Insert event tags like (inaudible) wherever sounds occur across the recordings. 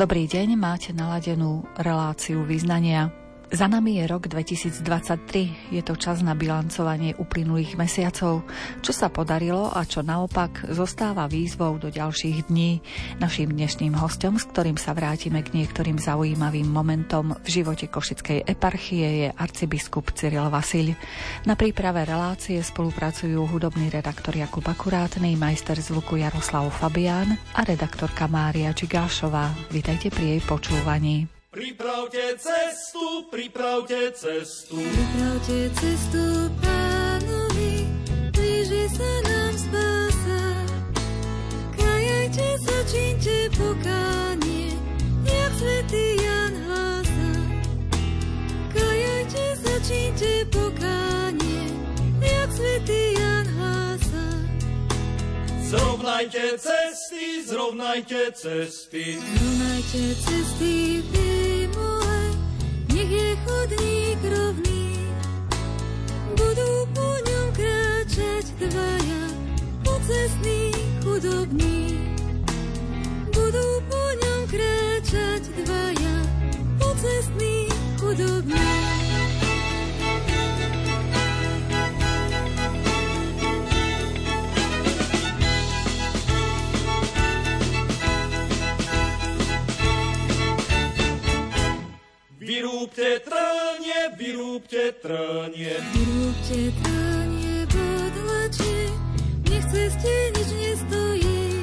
Dobrý deň, máte naladenú reláciu význania. Za nami je rok 2023, je to čas na bilancovanie uplynulých mesiacov, čo sa podarilo a čo naopak zostáva výzvou do ďalších dní. Naším dnešným hostom, s ktorým sa vrátime k niektorým zaujímavým momentom v živote Košickej eparchie, je arcibiskup Cyril Vasil. Na príprave relácie spolupracujú hudobný redaktor Jakub Akurátny, majster zvuku Jaroslav Fabián a redaktorka Mária Čigášová. Vítajte pri jej počúvaní. Pripravte cestu, pripravte cestu. Pripravte cestu pánovi, blíži sa nám spása. Kajajte sa, čínte pokánie, jak svätý Jan hlása. Kajajte sa, čínte pokánie, jak svätý Jan. Zrovnajte cesty, zrovnajte cesty. Zrovnajte cesty, je chodník rovný, budú po ňom kráčať dvaja, pocestní chudobní. Budú po ňom kráčať dvaja, pocestní chudobní. Vyrúbte trnie, vyrúbte trnie. Vyrúbte trnie, podlačie, nech ceste nič nestojí.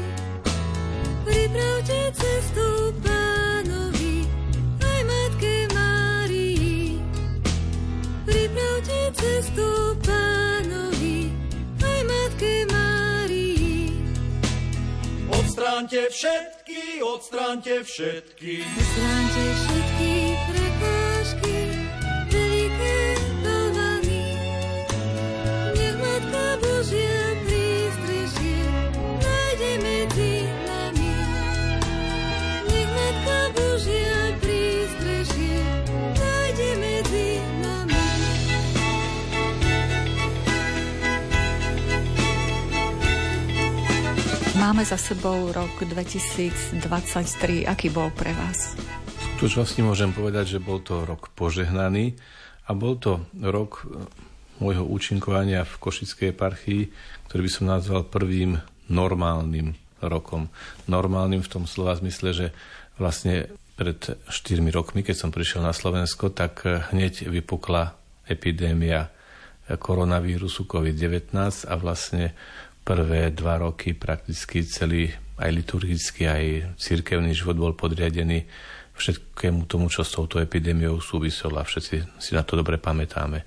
Pripravte cestu pánovi, aj matke Márii. Pripravte cestu pánovi, aj matke Márii. Odstránte všetky, odstránte všetky. Odstránte všetky Máme za sebou rok 2023. Aký bol pre vás? V skutočnosti môžem povedať, že bol to rok požehnaný a bol to rok e, môjho účinkovania v Košickej eparchii, ktorý by som nazval prvým normálnym rokom. Normálnym v tom slova zmysle, že vlastne pred 4 rokmi, keď som prišiel na Slovensko, tak e, hneď vypukla epidémia koronavírusu COVID-19 a vlastne prvé dva roky prakticky celý aj liturgický, aj cirkevný život bol podriadený všetkému tomu, čo s touto epidémiou súviselo a všetci si na to dobre pamätáme.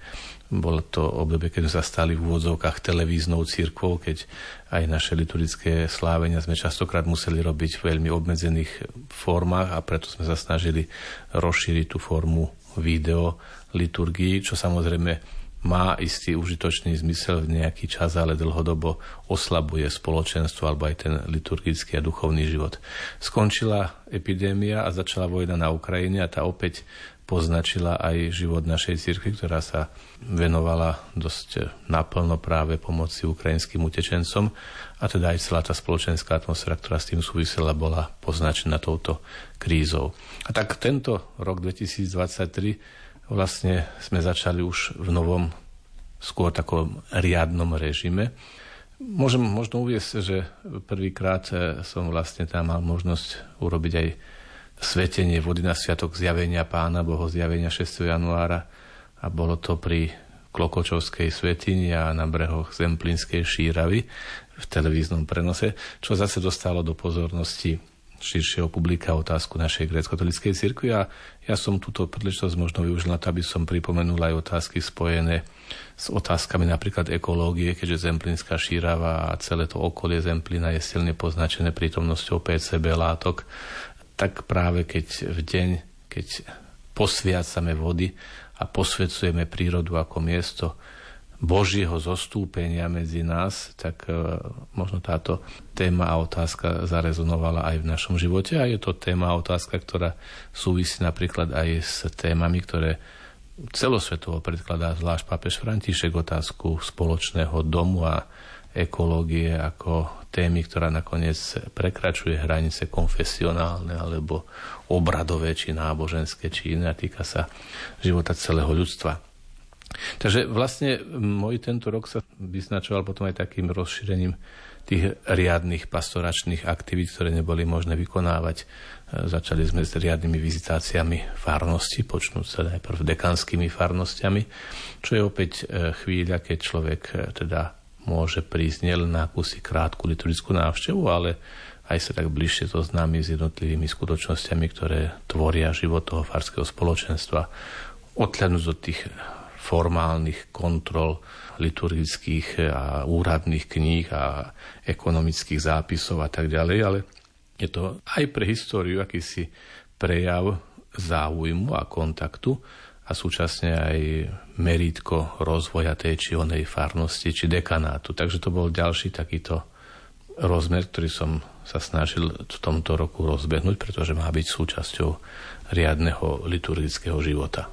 Bolo to obdobie, keď sme sa stali v úvodzovkách televíznou církvou, keď aj naše liturgické slávenia sme častokrát museli robiť v veľmi obmedzených formách a preto sme sa snažili rozšíriť tú formu video liturgii, čo samozrejme má istý užitočný zmysel v nejaký čas, ale dlhodobo oslabuje spoločenstvo alebo aj ten liturgický a duchovný život. Skončila epidémia a začala vojna na Ukrajine a tá opäť poznačila aj život našej cirkvi, ktorá sa venovala dosť naplno práve pomoci ukrajinským utečencom a teda aj celá tá spoločenská atmosféra, ktorá s tým súvisela, bola poznačená touto krízou. A tak tento rok 2023 vlastne sme začali už v novom, skôr takom riadnom režime. Môžem možno uviesť, že prvýkrát som vlastne tam mal možnosť urobiť aj svetenie vody na sviatok zjavenia pána, boho zjavenia 6. januára a bolo to pri Klokočovskej svetini a na brehoch Zemplínskej šíravy v televíznom prenose, čo zase dostalo do pozornosti širšieho publika otázku našej grécko-katolíckej cirkvi a ja som túto príležitosť možno využil na to, aby som pripomenul aj otázky spojené s otázkami napríklad ekológie, keďže Zemplínska šírava a celé to okolie Zemplína je silne poznačené prítomnosťou PCB látok, tak práve keď v deň, keď posviacame vody a posvedcujeme prírodu ako miesto, Božieho zostúpenia medzi nás, tak e, možno táto téma a otázka zarezonovala aj v našom živote a je to téma a otázka, ktorá súvisí napríklad aj s témami, ktoré celosvetovo predkladá zvlášť pápež František otázku spoločného domu a ekológie ako témy, ktorá nakoniec prekračuje hranice konfesionálne alebo obradové, či náboženské, či iné a týka sa života celého ľudstva. Takže vlastne môj tento rok sa vyznačoval potom aj takým rozšírením tých riadnych pastoračných aktivít, ktoré neboli možné vykonávať. Začali sme s riadnymi vizitáciami farnosti, počnúť sa najprv dekanskými farnostiami, čo je opäť e, chvíľa, keď človek e, teda môže prísť nielen na akúsi krátku liturgickú návštevu, ale aj sa tak bližšie to známi s jednotlivými skutočnosťami, ktoré tvoria život toho farského spoločenstva. Odhľadnúť od tých formálnych kontrol liturgických a úradných kníh a ekonomických zápisov a tak ďalej, ale je to aj pre históriu akýsi prejav záujmu a kontaktu a súčasne aj merítko rozvoja tej či onej farnosti či dekanátu. Takže to bol ďalší takýto rozmer, ktorý som sa snažil v tomto roku rozbehnúť, pretože má byť súčasťou riadneho liturgického života.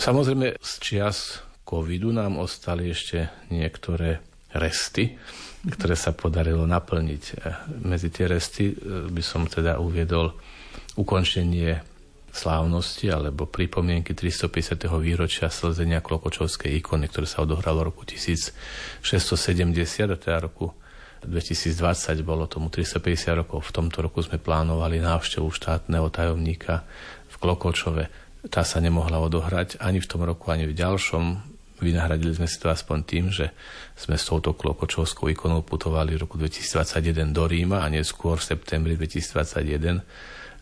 Samozrejme, z čias covidu nám ostali ešte niektoré resty, ktoré sa podarilo naplniť. Medzi tie resty by som teda uviedol ukončenie slávnosti alebo pripomienky 350. výročia slzenia Klokočovskej ikony, ktoré sa odohralo v roku 1670 a teda roku 2020 bolo tomu 350 rokov. V tomto roku sme plánovali návštevu štátneho tajomníka v Klokočove. Tá sa nemohla odohrať ani v tom roku, ani v ďalšom. Vynahradili sme si to aspoň tým, že sme s touto klokočovskou ikonou putovali v roku 2021 do Ríma a neskôr v septembri 2021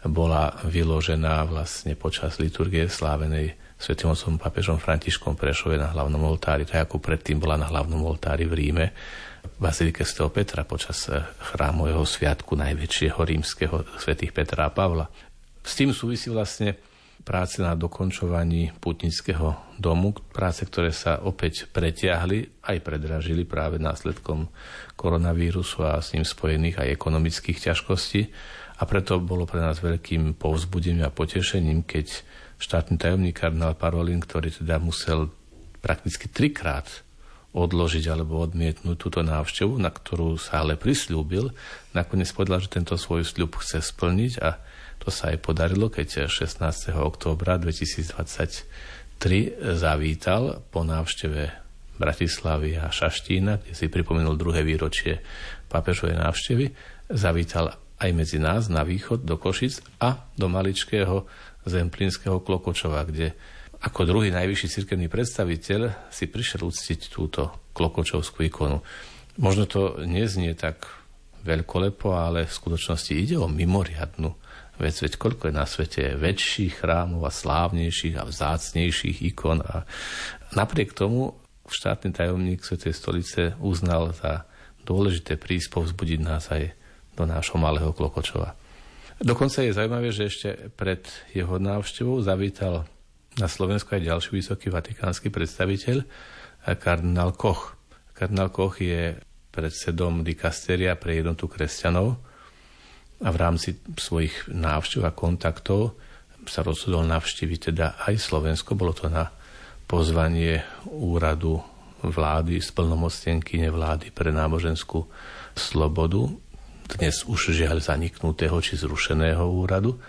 bola vyložená vlastne počas liturgie slávenej svätým otcom papežom Františkom Prešove na hlavnom oltári, tak ako predtým bola na hlavnom oltári v Ríme, v Bazilike Sv. Petra počas eh, chrámového sviatku najväčšieho rímskeho svätých Petra a Pavla. S tým súvisí vlastne práce na dokončovaní putnického domu, práce, ktoré sa opäť pretiahli, aj predražili práve následkom koronavírusu a s ním spojených aj ekonomických ťažkostí. A preto bolo pre nás veľkým povzbudením a potešením, keď štátny tajomník kardinál Parolin, ktorý teda musel prakticky trikrát odložiť alebo odmietnúť túto návštevu, na ktorú sa ale prislúbil, nakoniec povedal, že tento svoj sľub chce splniť a to sa aj podarilo, keď 16. októbra 2023 zavítal po návšteve Bratislavy a Šaštína, kde si pripomenul druhé výročie pápežovej návštevy, zavítal aj medzi nás na východ do Košic a do maličkého zemplínskeho Klokočova, kde ako druhý najvyšší cirkevný predstaviteľ si prišiel uctiť túto klokočovskú ikonu. Možno to neznie tak veľkolepo, ale v skutočnosti ide o mimoriadnu vec. Veď koľko je na svete väčších chrámov a slávnejších a vzácnejších ikon. A napriek tomu štátny tajomník Svetej stolice uznal za dôležité prísť povzbudiť nás aj do nášho malého Klokočova. Dokonca je zaujímavé, že ešte pred jeho návštevou zavítal na Slovensku aj ďalší vysoký vatikánsky predstaviteľ, kardinál Koch. Kardinál Koch je predsedom dikasteria pre jednotu kresťanov a v rámci svojich návštev a kontaktov sa rozhodol navštíviť teda aj Slovensko. Bolo to na pozvanie úradu vlády, splnomocnenky vlády pre náboženskú slobodu dnes už žiaľ zaniknutého či zrušeného úradu.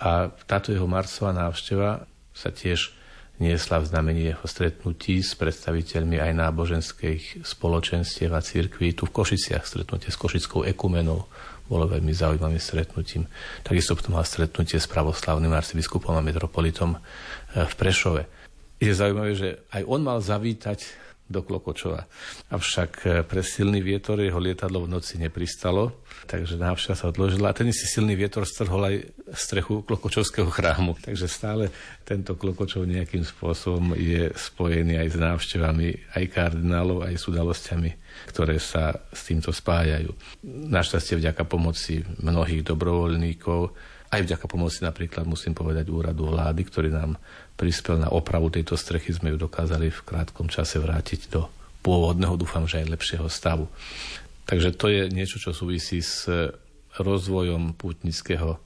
A táto jeho marcová návšteva sa tiež niesla v znamení jeho stretnutí s predstaviteľmi aj náboženských spoločenstiev a církví. Tu v Košiciach stretnutie s Košickou ekumenou bolo veľmi zaujímavým stretnutím. Takisto potom mal stretnutie s pravoslavným arcibiskupom a metropolitom eh, v Prešove. Je zaujímavé, že aj on mal zavítať do Klokočova. Avšak e, pre silný vietor jeho lietadlo v noci nepristalo, takže návšteva sa odložila a ten si silný vietor strhol aj strechu Klokočovského chrámu. Takže stále tento Klokočov nejakým spôsobom je spojený aj s návštevami aj kardinálov, aj s udalosťami, ktoré sa s týmto spájajú. Našťastie vďaka pomoci mnohých dobrovoľníkov, aj vďaka pomoci napríklad musím povedať úradu vlády, ktorý nám prispel na opravu tejto strechy, sme ju dokázali v krátkom čase vrátiť do pôvodného, dúfam, že aj lepšieho stavu. Takže to je niečo, čo súvisí s rozvojom pútnického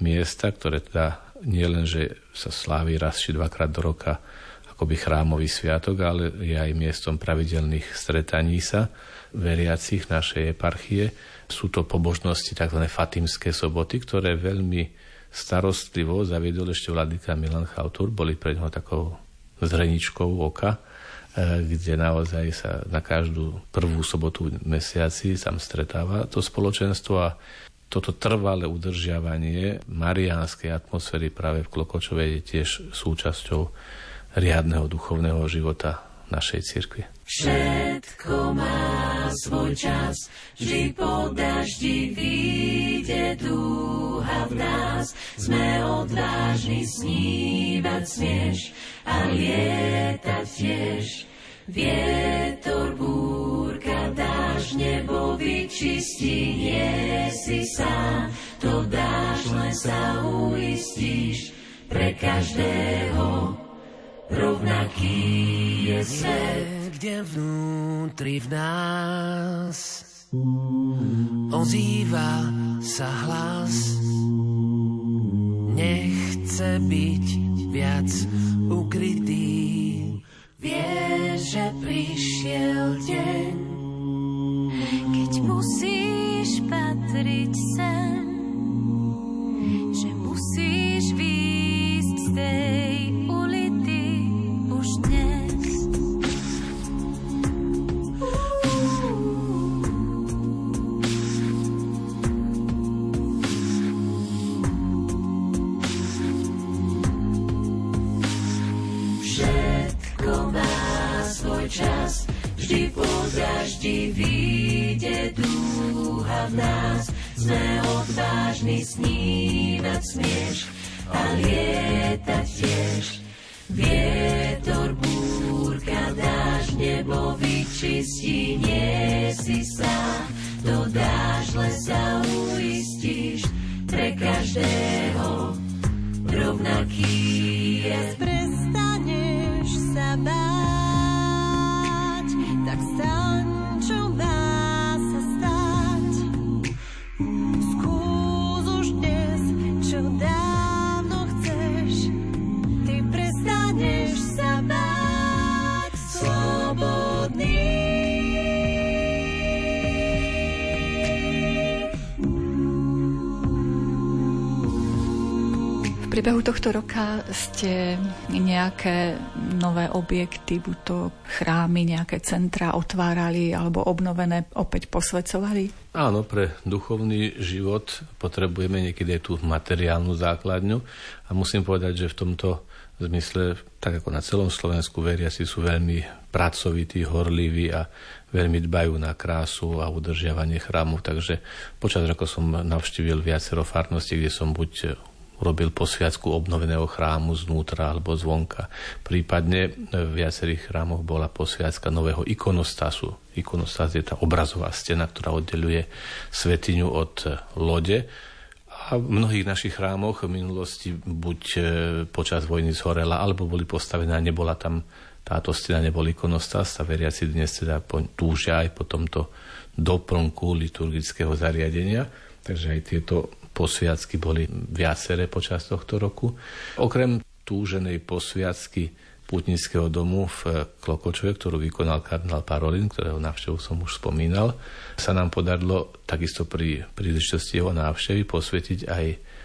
miesta, ktoré teda nie len, že sa slávi raz či dvakrát do roka akoby chrámový sviatok, ale je aj miestom pravidelných stretaní sa veriacich našej eparchie. Sú to pobožnosti tzv. fatimské soboty, ktoré veľmi starostlivo zaviedol ešte vladyka Milan Chautur, boli pre neho takou zreničkou oka, e, kde naozaj sa na každú prvú sobotu mesiaci tam stretáva to spoločenstvo a toto trvalé udržiavanie mariánskej atmosféry práve v Klokočovej je tiež súčasťou riadneho duchovného života našej cirkvi. Všetko má svoj čas, vždy po daždi vyjde dúha v nás. Sme odvážni snívať smieš a lietať tiež. Vietor, búrka, dáš, nebo vyčistí, nie si sám, to dáš, len sa uistíš, pre každého rovnaký je svet. Kde vnútri v nás ozýva sa hlas, nechce byť viac ukrytý priebehu tohto roka ste nejaké nové objekty, buď to chrámy, nejaké centra otvárali alebo obnovené opäť posvecovali? Áno, pre duchovný život potrebujeme niekedy aj tú materiálnu základňu a musím povedať, že v tomto zmysle, tak ako na celom Slovensku, veriaci sú veľmi pracovití, horliví a veľmi dbajú na krásu a udržiavanie chrámu. Takže počas rokov som navštívil viacero farností, kde som buď urobil posviacku obnoveného chrámu znútra alebo zvonka. Prípadne v viacerých chrámoch bola posviacka nového ikonostasu. Ikonostas je tá obrazová stena, ktorá oddeluje svetiňu od lode. A v mnohých našich chrámoch v minulosti buď e, počas vojny zhorela, alebo boli postavené a nebola tam táto stena, nebol ikonostas. A veriaci dnes teda túžia aj po tomto doplnku liturgického zariadenia. Takže aj tieto posviacky boli viaceré počas tohto roku. Okrem túženej posviacky putnického domu v Klokočove, ktorú vykonal kardinál Parolin, ktorého návštevu som už spomínal, sa nám podarilo takisto pri príležitosti jeho návštevy posvietiť aj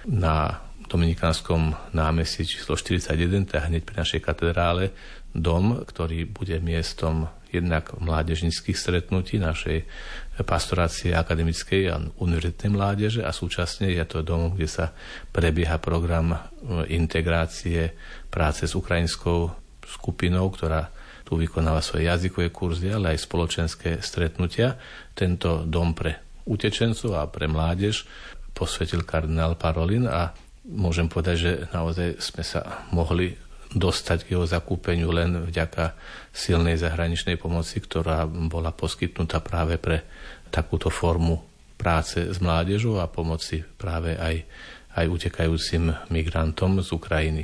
na Dominikánskom námestí číslo 41, teda hneď pri našej katedrále, dom, ktorý bude miestom jednak mládežnických stretnutí našej pastorácie akademickej a univerzitnej mládeže a súčasne je to dom, kde sa prebieha program e, integrácie práce s ukrajinskou skupinou, ktorá tu vykonáva svoje jazykové kurzy, ale aj spoločenské stretnutia. Tento dom pre utečencov a pre mládež posvetil kardinál Parolin a môžem povedať, že naozaj sme sa mohli dostať k jeho zakúpeniu len vďaka silnej zahraničnej pomoci, ktorá bola poskytnutá práve pre takúto formu práce s mládežou a pomoci práve aj, aj utekajúcim migrantom z Ukrajiny.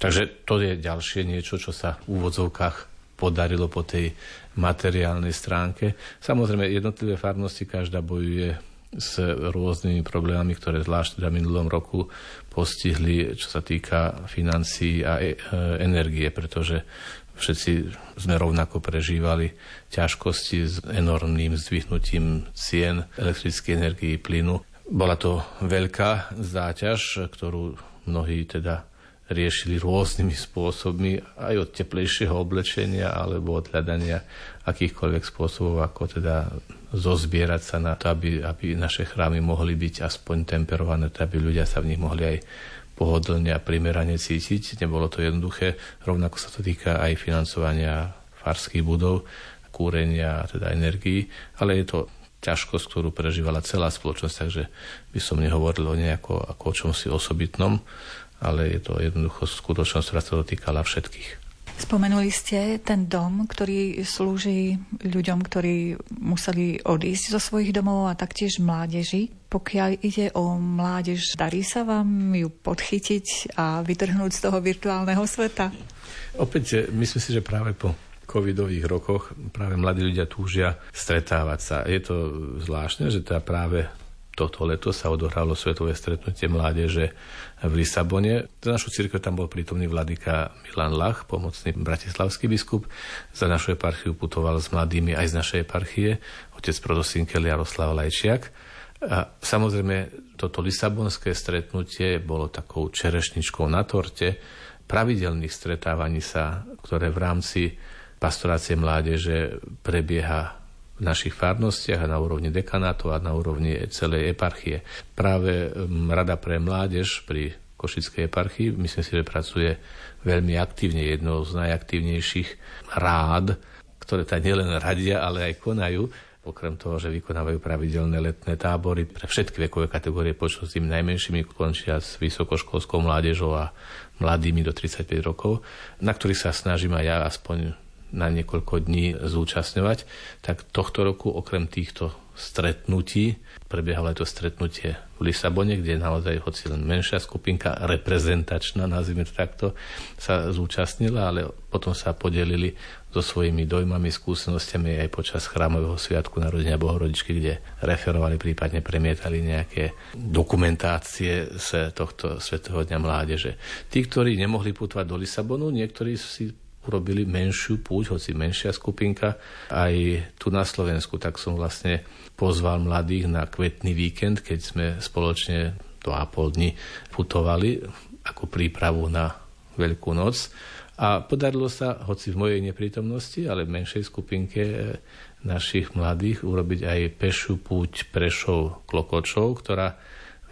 Takže to je ďalšie niečo, čo sa v úvodzovkách podarilo po tej materiálnej stránke. Samozrejme, jednotlivé farnosti každá bojuje s rôznymi problémami, ktoré zvlášť teda minulom roku postihli, čo sa týka financií a e, energie, pretože všetci sme rovnako prežívali ťažkosti s enormným zdvihnutím cien elektrickej energii plynu. Bola to veľká záťaž, ktorú mnohí teda riešili rôznymi spôsobmi, aj od teplejšieho oblečenia alebo od hľadania akýchkoľvek spôsobov, ako teda zozbierať sa na to, aby, aby naše chrámy mohli byť aspoň temperované, aby ľudia sa v nich mohli aj pohodlne a primerane cítiť. Nebolo to jednoduché. Rovnako sa to týka aj financovania farských budov, kúrenia, teda energií, ale je to ťažkosť, ktorú prežívala celá spoločnosť, takže by som nehovoril o nejako ako o čomsi osobitnom, ale je to jednoducho skutočnosť, ktorá sa dotýkala všetkých. Spomenuli ste ten dom, ktorý slúži ľuďom, ktorí museli odísť zo svojich domov a taktiež mládeži. Pokiaľ ide o mládež, darí sa vám ju podchytiť a vytrhnúť z toho virtuálneho sveta? Opäť myslím si, že práve po covidových rokoch práve mladí ľudia túžia stretávať sa. Je to zvláštne, že teda práve toto leto sa odohralo svetové stretnutie mládeže v Lisabone. Za našu církev tam bol prítomný vladyka Milan Lach, pomocný bratislavský biskup. Za našu eparchiu putoval s mladými aj z našej eparchie otec prodosinkel Jaroslav Lajčiak. A samozrejme, toto lisabonské stretnutie bolo takou čerešničkou na torte pravidelných stretávaní sa, ktoré v rámci pastorácie mládeže prebieha v našich farnostiach a na úrovni dekanátov a na úrovni celej eparchie. Práve Rada pre mládež pri Košickej eparchii, myslím si, že pracuje veľmi aktívne, jednou z najaktívnejších rád, ktoré tam nielen radia, ale aj konajú. Okrem toho, že vykonávajú pravidelné letné tábory pre všetky vekové kategórie počnú s tými najmenšími, končia s vysokoškolskou mládežou a mladými do 35 rokov, na ktorých sa snažím aj ja aspoň na niekoľko dní zúčastňovať, tak tohto roku okrem týchto stretnutí prebiehalo aj to stretnutie v Lisabone, kde naozaj hoci len menšia skupinka, reprezentačná, nazvime to takto, sa zúčastnila, ale potom sa podelili so svojimi dojmami, skúsenostiami aj počas chrámového sviatku narodenia Bohorodičky, kde referovali, prípadne premietali nejaké dokumentácie z tohto Svetého dňa mládeže. Tí, ktorí nemohli putovať do Lisabonu, niektorí si urobili menšiu púť, hoci menšia skupinka, aj tu na Slovensku, tak som vlastne pozval mladých na kvetný víkend, keď sme spoločne do a pol dní putovali ako prípravu na Veľkú noc. A podarilo sa, hoci v mojej neprítomnosti, ale v menšej skupinke našich mladých urobiť aj pešiu púť Prešov Klokočov, ktorá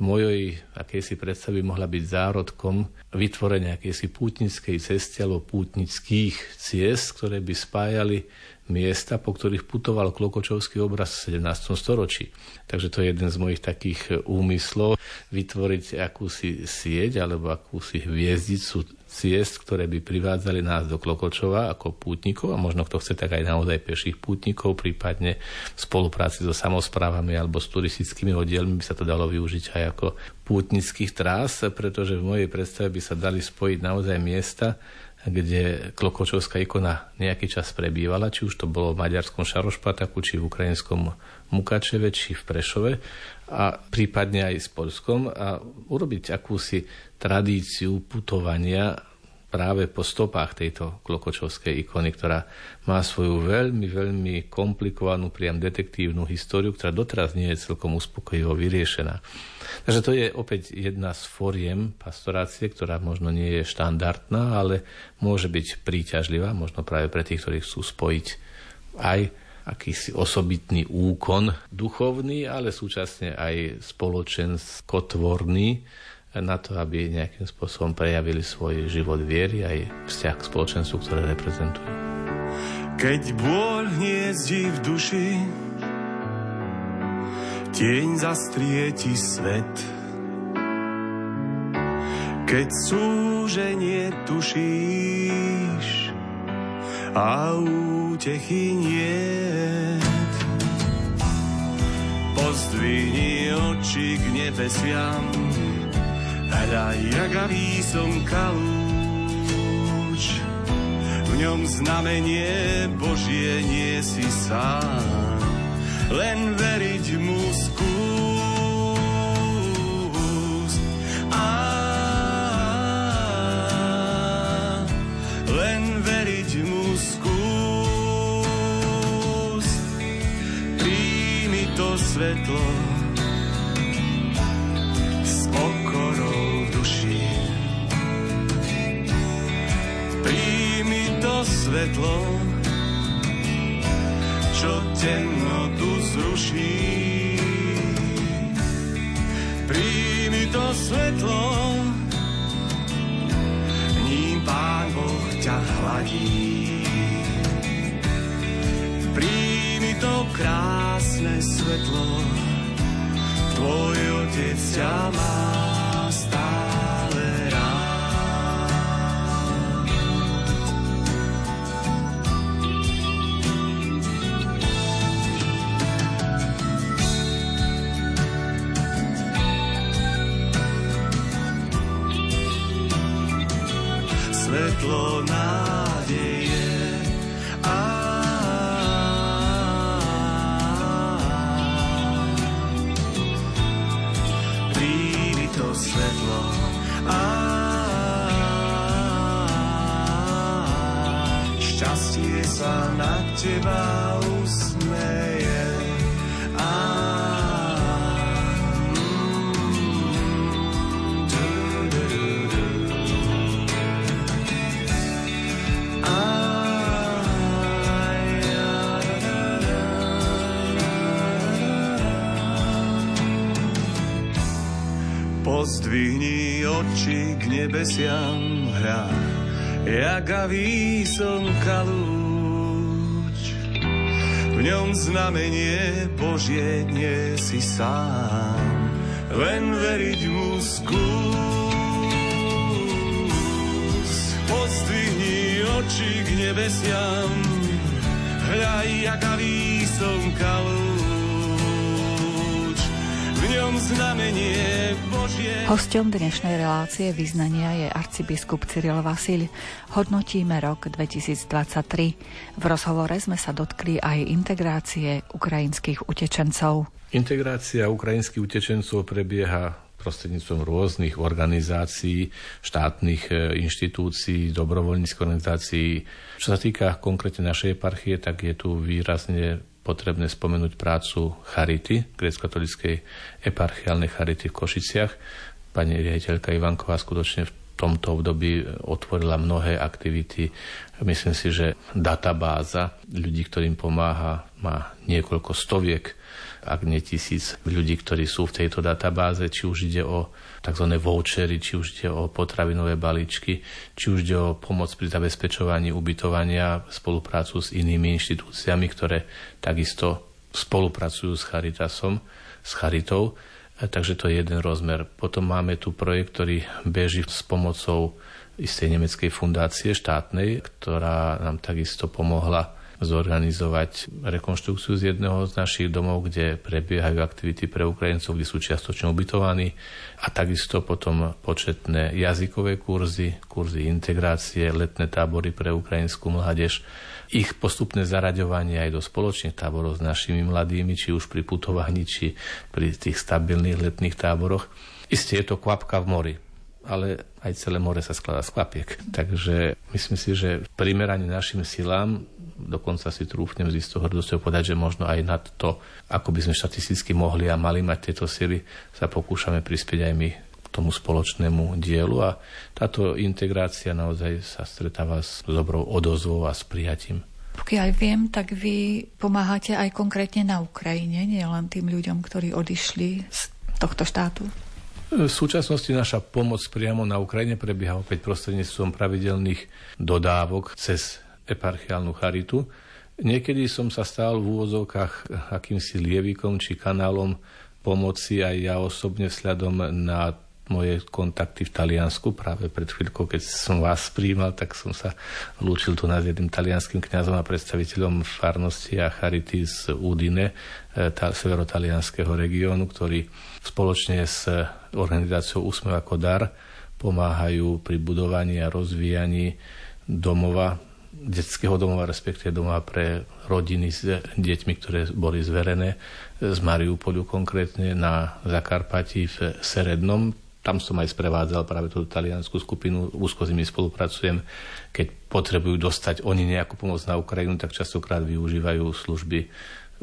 mojej akejsi predstavy mohla byť zárodkom vytvorenia akejsi pútnickej cesty alebo pútnických ciest, ktoré by spájali miesta, po ktorých putoval klokočovský obraz v 17. storočí. Takže to je jeden z mojich takých úmyslov, vytvoriť akúsi sieť alebo akúsi hviezdicu ciest, ktoré by privádzali nás do Klokočova ako pútnikov a možno kto chce tak aj naozaj peších pútnikov, prípadne v spolupráci so samozprávami alebo s turistickými oddielmi by sa to dalo využiť aj ako pútnických trás, pretože v mojej predstave by sa dali spojiť naozaj miesta, kde Klokočovská ikona nejaký čas prebývala, či už to bolo v maďarskom Šarošpataku, či v ukrajinskom Mukačeve, či v Prešove a prípadne aj s Polskom a urobiť akúsi tradíciu putovania práve po stopách tejto klokočovskej ikony, ktorá má svoju veľmi, veľmi komplikovanú, priam detektívnu históriu, ktorá doteraz nie je celkom uspokojivo vyriešená. Takže to je opäť jedna z foriem pastorácie, ktorá možno nie je štandardná, ale môže byť príťažlivá, možno práve pre tých, ktorí chcú spojiť aj akýsi osobitný úkon duchovný, ale súčasne aj spoločenskotvorný, na to, aby nejakým spôsobom prejavili svoj život viery aj vzťah k spoločenstvu, ktoré reprezentujú. Keď bôľ hniezdi v duši, tieň zastrieti svet. Keď súženie tušíš a útechy niet, pozdvihni oči k nebesiam, Hraj ragavý som kalúč, v ňom znamenie Božie nie si sám, len veriť mu skús. A, svetlo s okorou v duši. Príjmi to svetlo, čo temnotu zruší. Príjmi to svetlo, ním Pán Boh ťa hladí. Príjmi to krásne svetlo, tvoj otec ťa má nebesiam hľa, jagavý som kalúč. V ňom znamenie Božie nie si sám, len veriť mu skús. Pozdvihni oči k nebesiam, hľa, jagavý som kalúč. V ňom znamenie. Hostom dnešnej relácie vyznania je arcibiskup Cyril Vasil. Hodnotíme rok 2023. V rozhovore sme sa dotkli aj integrácie ukrajinských utečencov. Integrácia ukrajinských utečencov prebieha prostredníctvom rôznych organizácií, štátnych e, inštitúcií, dobrovoľníckých organizácií. Čo sa týka konkrétne našej eparchie, tak je tu výrazne potrebné spomenúť prácu Charity, grécko-katolíckej eparchiálnej Charity v Košiciach. Pani riaditeľka Ivanková skutočne v tomto období otvorila mnohé aktivity. Myslím si, že databáza ľudí, ktorým pomáha, má niekoľko stoviek, ak nie tisíc ľudí, ktorí sú v tejto databáze, či už ide o tzv. vouchery, či už ide o potravinové balíčky, či už ide o pomoc pri zabezpečovaní ubytovania, spoluprácu s inými inštitúciami, ktoré takisto spolupracujú s Charitasom, s Charitou. Takže to je jeden rozmer. Potom máme tu projekt, ktorý beží s pomocou istej nemeckej fundácie štátnej, ktorá nám takisto pomohla zorganizovať rekonštrukciu z jedného z našich domov, kde prebiehajú aktivity pre Ukrajincov, kde sú čiastočne ubytovaní a takisto potom početné jazykové kurzy, kurzy integrácie, letné tábory pre ukrajinskú mládež, ich postupné zaraďovanie aj do spoločných táborov s našimi mladými, či už pri putovaní, či pri tých stabilných letných táboroch. Isté je to kvapka v mori, ale aj celé more sa skladá z kvapiek. Takže myslím si, že primerane našim silám dokonca si trúfnem z istého hrdosťou povedať, že možno aj nad to, ako by sme štatisticky mohli a mali mať tieto sily, sa pokúšame prispieť aj my k tomu spoločnému dielu a táto integrácia naozaj sa stretáva s dobrou odozvou a s prijatím. Pokiaľ viem, tak vy pomáhate aj konkrétne na Ukrajine, nie len tým ľuďom, ktorí odišli z tohto štátu. V súčasnosti naša pomoc priamo na Ukrajine prebieha opäť prostredníctvom pravidelných dodávok cez eparchiálnu charitu. Niekedy som sa stál v úvozovkách akýmsi lievikom či kanálom pomoci aj ja osobne vzhľadom na moje kontakty v Taliansku. Práve pred chvíľkou, keď som vás príjmal, tak som sa lúčil tu s jedným talianským kňazom a predstaviteľom farnosti a charity z Udine, tá, severotalianského regiónu, ktorí spoločne s organizáciou Úsmev ako dar pomáhajú pri budovaní a rozvíjaní domova detského domova, respektíve domova pre rodiny s deťmi, ktoré boli zverené z Mariupolu konkrétne na Zakarpati v Serednom. Tam som aj sprevádzal práve tú taliansku skupinu, úzko s nimi spolupracujem. Keď potrebujú dostať oni nejakú pomoc na Ukrajinu, tak častokrát využívajú služby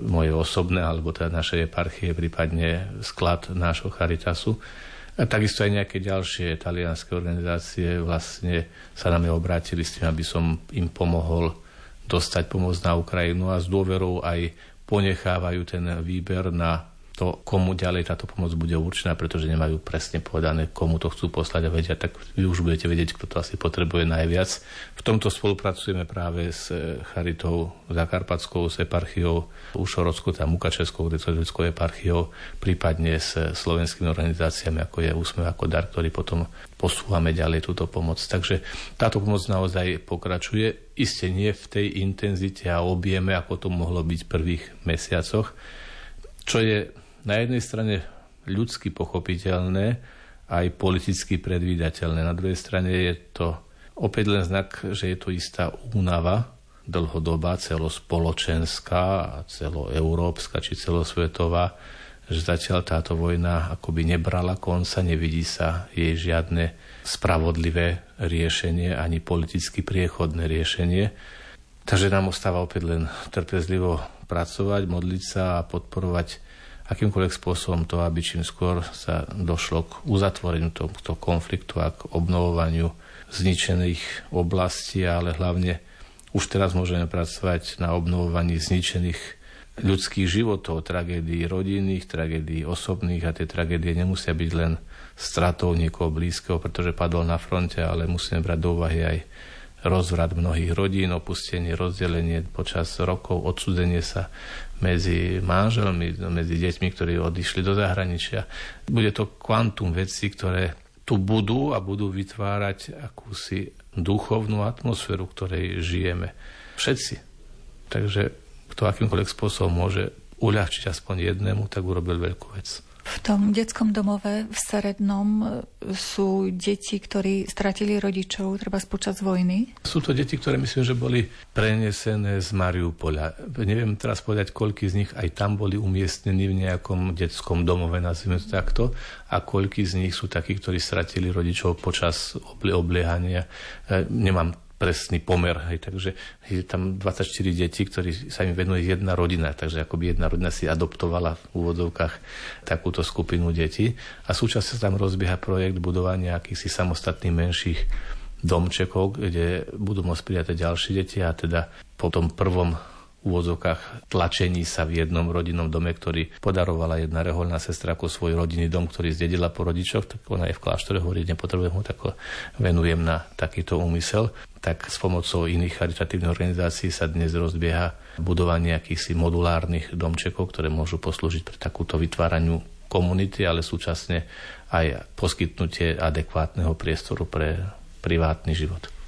moje osobné, alebo teda našej eparchie, prípadne sklad nášho Charitasu. A takisto aj nejaké ďalšie talianské organizácie vlastne sa na mňa obrátili s tým, aby som im pomohol dostať pomoc na Ukrajinu a s dôverou aj ponechávajú ten výber na to, komu ďalej táto pomoc bude určená, pretože nemajú presne povedané, komu to chcú poslať a vedia, tak vy už budete vedieť, kto to asi potrebuje najviac. V tomto spolupracujeme práve s eh, Charitou Zakarpatskou, s eparchiou Ušorodskou, teda Mukačevskou katolickou eparchiou, prípadne s slovenskými organizáciami, ako je Úsmev ako dar, ktorý potom posúvame ďalej túto pomoc. Takže táto pomoc naozaj pokračuje, iste nie v tej intenzite a objeme, ako to mohlo byť v prvých mesiacoch, čo je na jednej strane ľudsky pochopiteľné, aj politicky predvídateľné. Na druhej strane je to opäť len znak, že je to istá únava dlhodobá, celospoločenská, celoeurópska či celosvetová, že zatiaľ táto vojna akoby nebrala konca, nevidí sa jej žiadne spravodlivé riešenie ani politicky priechodné riešenie. Takže nám ostáva opäť len trpezlivo pracovať, modliť sa a podporovať akýmkoľvek spôsobom to, aby čím skôr sa došlo k uzatvoreniu tohto konfliktu a k obnovovaniu zničených oblastí, ale hlavne už teraz môžeme pracovať na obnovovaní zničených ľudských životov, tragédií rodinných, tragédií osobných a tie tragédie nemusia byť len stratou niekoho blízkeho, pretože padol na fronte, ale musíme brať do úvahy aj rozvrat mnohých rodín, opustenie, rozdelenie počas rokov, odsudenie sa medzi manželmi, medzi deťmi, ktorí odišli do zahraničia. Bude to kvantum vecí, ktoré tu budú a budú vytvárať akúsi duchovnú atmosféru, v ktorej žijeme. Všetci. Takže kto akýmkoľvek spôsobom môže uľahčiť aspoň jednému, tak urobil veľkú vec. V tom detskom domove v Serednom e, sú deti, ktorí stratili rodičov, treba počas vojny? Sú to deti, ktoré myslím, že boli prenesené z Mariupola. Neviem teraz povedať, koľky z nich aj tam boli umiestnení v nejakom detskom domove, nazvime to takto, a koľky z nich sú takí, ktorí stratili rodičov počas obliehania. E, nemám presný pomer. Hej, takže je tam 24 detí, ktorí sa im venuje jedna rodina, takže akoby jedna rodina si adoptovala v úvodzovkách takúto skupinu detí. A súčasne sa tam rozbieha projekt budovania akýchsi samostatných menších domčekov, kde budú môcť prijať ďalšie deti a teda po tom prvom úvodzovkách tlačení sa v jednom rodinnom dome, ktorý podarovala jedna reholná sestra ako svoj rodinný dom, ktorý zdedila po rodičoch, tak ona je v kláštore, hovorí, nepotrebujem ho, tak ho venujem na takýto úmysel. Tak s pomocou iných charitatívnych organizácií sa dnes rozbieha budovanie akýchsi modulárnych domčekov, ktoré môžu poslúžiť pre takúto vytváraniu komunity, ale súčasne aj poskytnutie adekvátneho priestoru pre privátny život.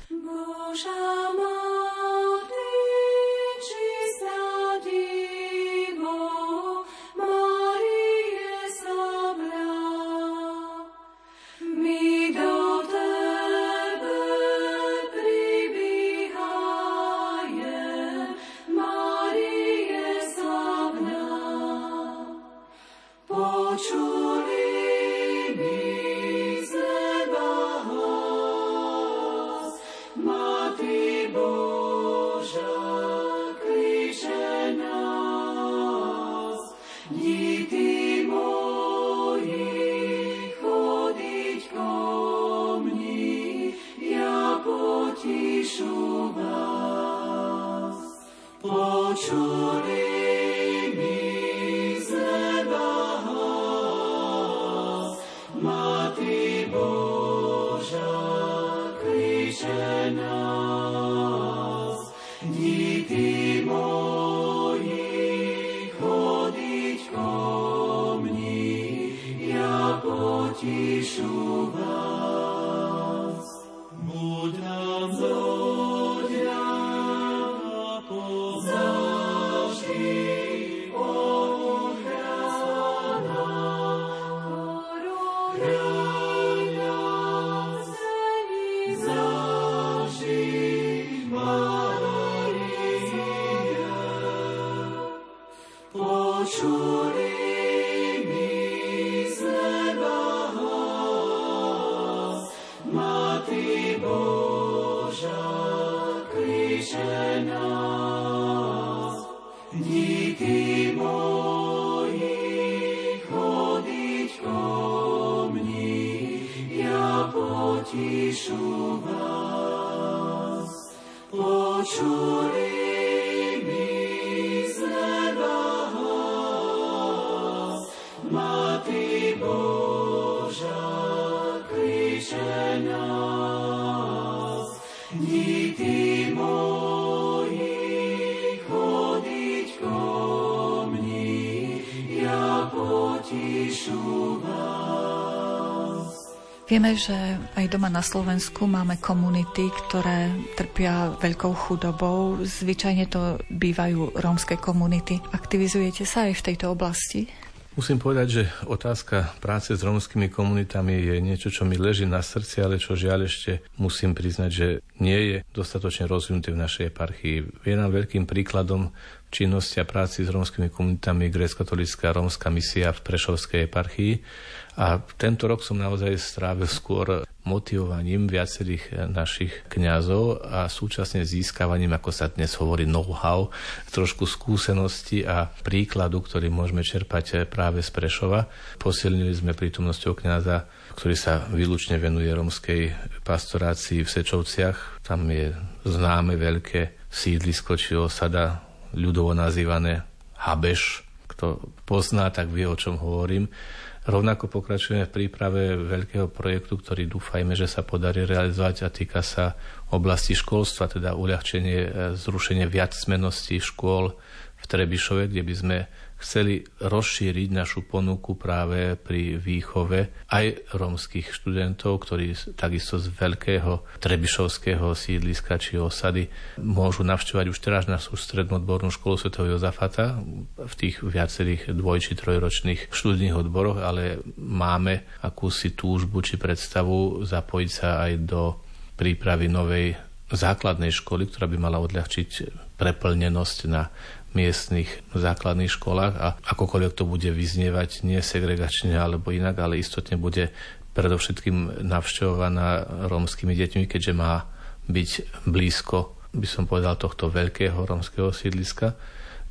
Vieme, že aj doma na Slovensku máme komunity, ktoré trpia veľkou chudobou. Zvyčajne to bývajú rómske komunity. Aktivizujete sa aj v tejto oblasti? Musím povedať, že otázka práce s rómskymi komunitami je niečo, čo mi leží na srdci, ale čo žiaľ ešte musím priznať, že nie je dostatočne rozvinuté v našej eparchii. Je nám veľkým príkladom činnosti a práci s rómskymi komunitami grécko-katolická rómska misia v Prešovskej eparchii. A tento rok som naozaj strávil skôr motivovaním viacerých našich kňazov a súčasne získavaním, ako sa dnes hovorí, know-how, trošku skúsenosti a príkladu, ktorý môžeme čerpať práve z Prešova. Posilnili sme prítomnosťou kňaza, ktorý sa výlučne venuje romskej pastorácii v Sečovciach. Tam je známe veľké sídlisko či osada, ľudovo nazývané Habeš. Kto pozná, tak vie, o čom hovorím. Rovnako pokračujeme v príprave veľkého projektu, ktorý dúfajme, že sa podarí realizovať a týka sa oblasti školstva, teda uľahčenie, e, zrušenie viacmenosti škôl v Trebišove, kde by sme chceli rozšíriť našu ponuku práve pri výchove aj rómskych študentov, ktorí takisto z veľkého trebišovského sídliska či osady môžu navštevovať už teraz našu strednú odbornú školu Sv. Jozafata v tých viacerých dvoj- či trojročných študijných odboroch, ale máme akúsi túžbu či predstavu zapojiť sa aj do prípravy novej základnej školy, ktorá by mala odľahčiť preplnenosť na miestnych základných školách a akokoľvek to bude vyznievať nie segregačne alebo inak, ale istotne bude predovšetkým navštevovaná rómskymi deťmi, keďže má byť blízko, by som povedal, tohto veľkého rómskeho sídliska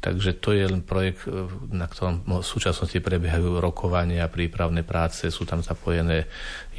Takže to je len projekt, e, na ktorom v súčasnosti prebiehajú rokovania prípravné práce, sú tam zapojené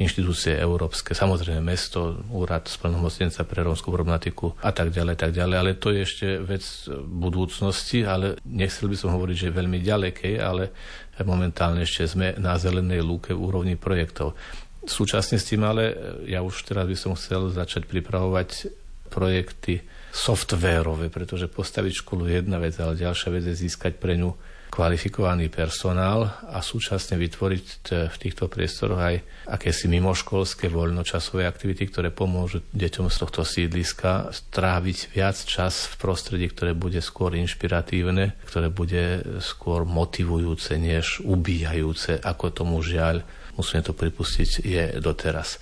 inštitúcie európske, samozrejme mesto, úrad splnomocnenca pre rómskú problematiku a tak ďalej, tak ďalej. Ale to je ešte vec budúcnosti, ale nechcel by som hovoriť, že je veľmi ďalekej, ale momentálne ešte sme na zelenej lúke v úrovni projektov. Súčasne s tým ale ja už teraz by som chcel začať pripravovať projekty softverové, pretože postaviť školu je jedna vec, ale ďalšia vec je získať pre ňu kvalifikovaný personál a súčasne vytvoriť v týchto priestoroch aj akési mimoškolské voľnočasové aktivity, ktoré pomôžu deťom z tohto sídliska stráviť viac čas v prostredí, ktoré bude skôr inšpiratívne, ktoré bude skôr motivujúce, než ubíjajúce, ako tomu žiaľ, musíme to pripustiť, je doteraz.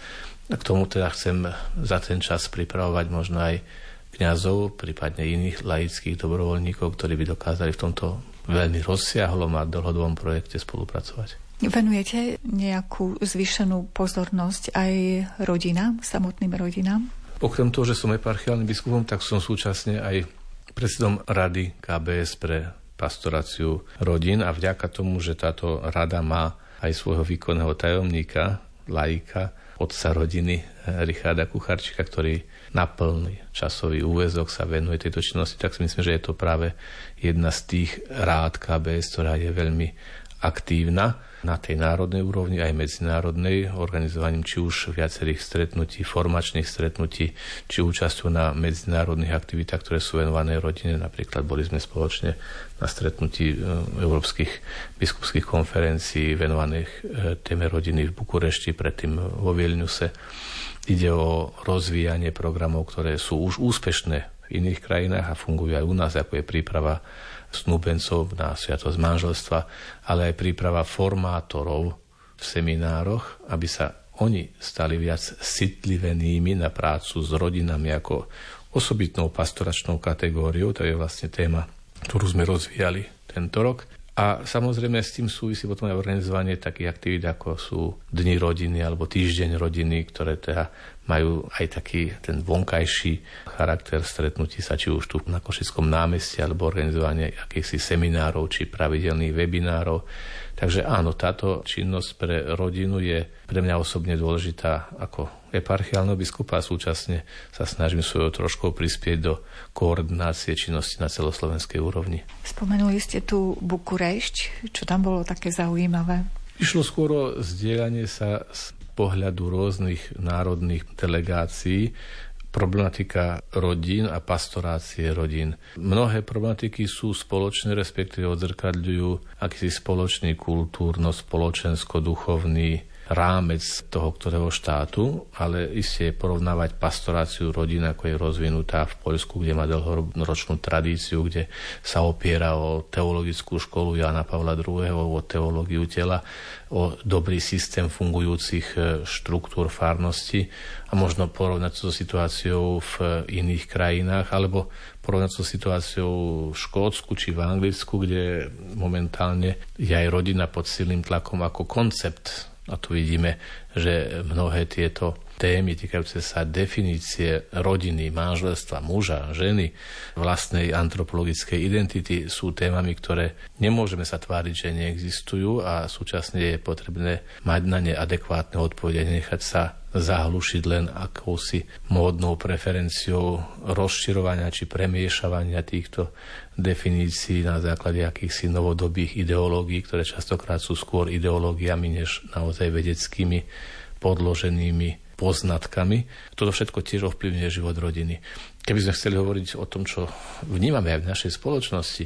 A k tomu teda chcem za ten čas pripravovať možno aj kňazov, prípadne iných laických dobrovoľníkov, ktorí by dokázali v tomto veľmi rozsiahlom a dlhodobom projekte spolupracovať. Venujete nejakú zvýšenú pozornosť aj rodinám, samotným rodinám? Okrem toho, že som eparchiálnym biskupom, tak som súčasne aj predsedom rady KBS pre pastoráciu rodín a vďaka tomu, že táto rada má aj svojho výkonného tajomníka, laika, otca rodiny Richarda Kucharčika, ktorý na plný časový úvezok sa venuje tejto činnosti, tak si myslím, že je to práve jedna z tých rád KBS, ktorá je veľmi aktívna na tej národnej úrovni aj medzinárodnej, organizovaním či už viacerých stretnutí, formačných stretnutí, či účasťou na medzinárodných aktivitách, ktoré sú venované rodine. Napríklad boli sme spoločne na stretnutí e, európskych biskupských konferencií venovaných e, téme rodiny v Bukurešti, predtým vo Vilniuse. Ide o rozvíjanie programov, ktoré sú už úspešné v iných krajinách a fungujú aj u nás, ako je príprava snúbencov na sviatosť manželstva, ale aj príprava formátorov v seminároch, aby sa oni stali viac citlivenými na prácu s rodinami ako osobitnou pastoračnou kategóriou. To je vlastne téma, ktorú sme rozvíjali tento rok. A samozrejme s tým súvisí potom aj organizovanie takých aktivít, ako sú Dni rodiny alebo Týždeň rodiny, ktoré teda majú aj taký ten vonkajší charakter stretnutí sa či už tu na Košickom námestí alebo organizovanie akýchsi seminárov či pravidelných webinárov. Takže áno, táto činnosť pre rodinu je pre mňa osobne dôležitá ako eparchiálneho biskupa a súčasne sa snažím svojou troškou prispieť do koordinácie činnosti na celoslovenskej úrovni. Spomenuli ste tu Bukurešť, čo tam bolo také zaujímavé? Išlo skôr o zdieľanie sa z pohľadu rôznych národných delegácií problematika rodín a pastorácie rodín. Mnohé problematiky sú spoločné, respektíve odzrkadľujú akýsi spoločný kultúrno-spoločensko-duchovný rámec toho ktorého štátu, ale isté porovnávať pastoráciu rodín, ako je rozvinutá v Poľsku, kde má dlhoročnú tradíciu, kde sa opiera o teologickú školu Jana Pavla II, o teológiu tela, o dobrý systém fungujúcich e, štruktúr farnosti a možno porovnať so situáciou v iných krajinách, alebo porovnať so situáciou v Škótsku či v Anglicku, kde momentálne je aj rodina pod silným tlakom ako koncept a tu vidíme, že mnohé tieto témy týkajúce sa definície rodiny, manželstva, muža, ženy, vlastnej antropologickej identity sú témami, ktoré nemôžeme sa tváriť, že neexistujú a súčasne je potrebné mať na ne adekvátne odpovede, nechať sa zahlušiť len akousi módnou preferenciou rozširovania či premiešavania týchto definícií na základe akýchsi novodobých ideológií, ktoré častokrát sú skôr ideológiami než naozaj vedeckými podloženými poznatkami. Toto všetko tiež ovplyvňuje život rodiny. Keby sme chceli hovoriť o tom, čo vnímame aj v našej spoločnosti,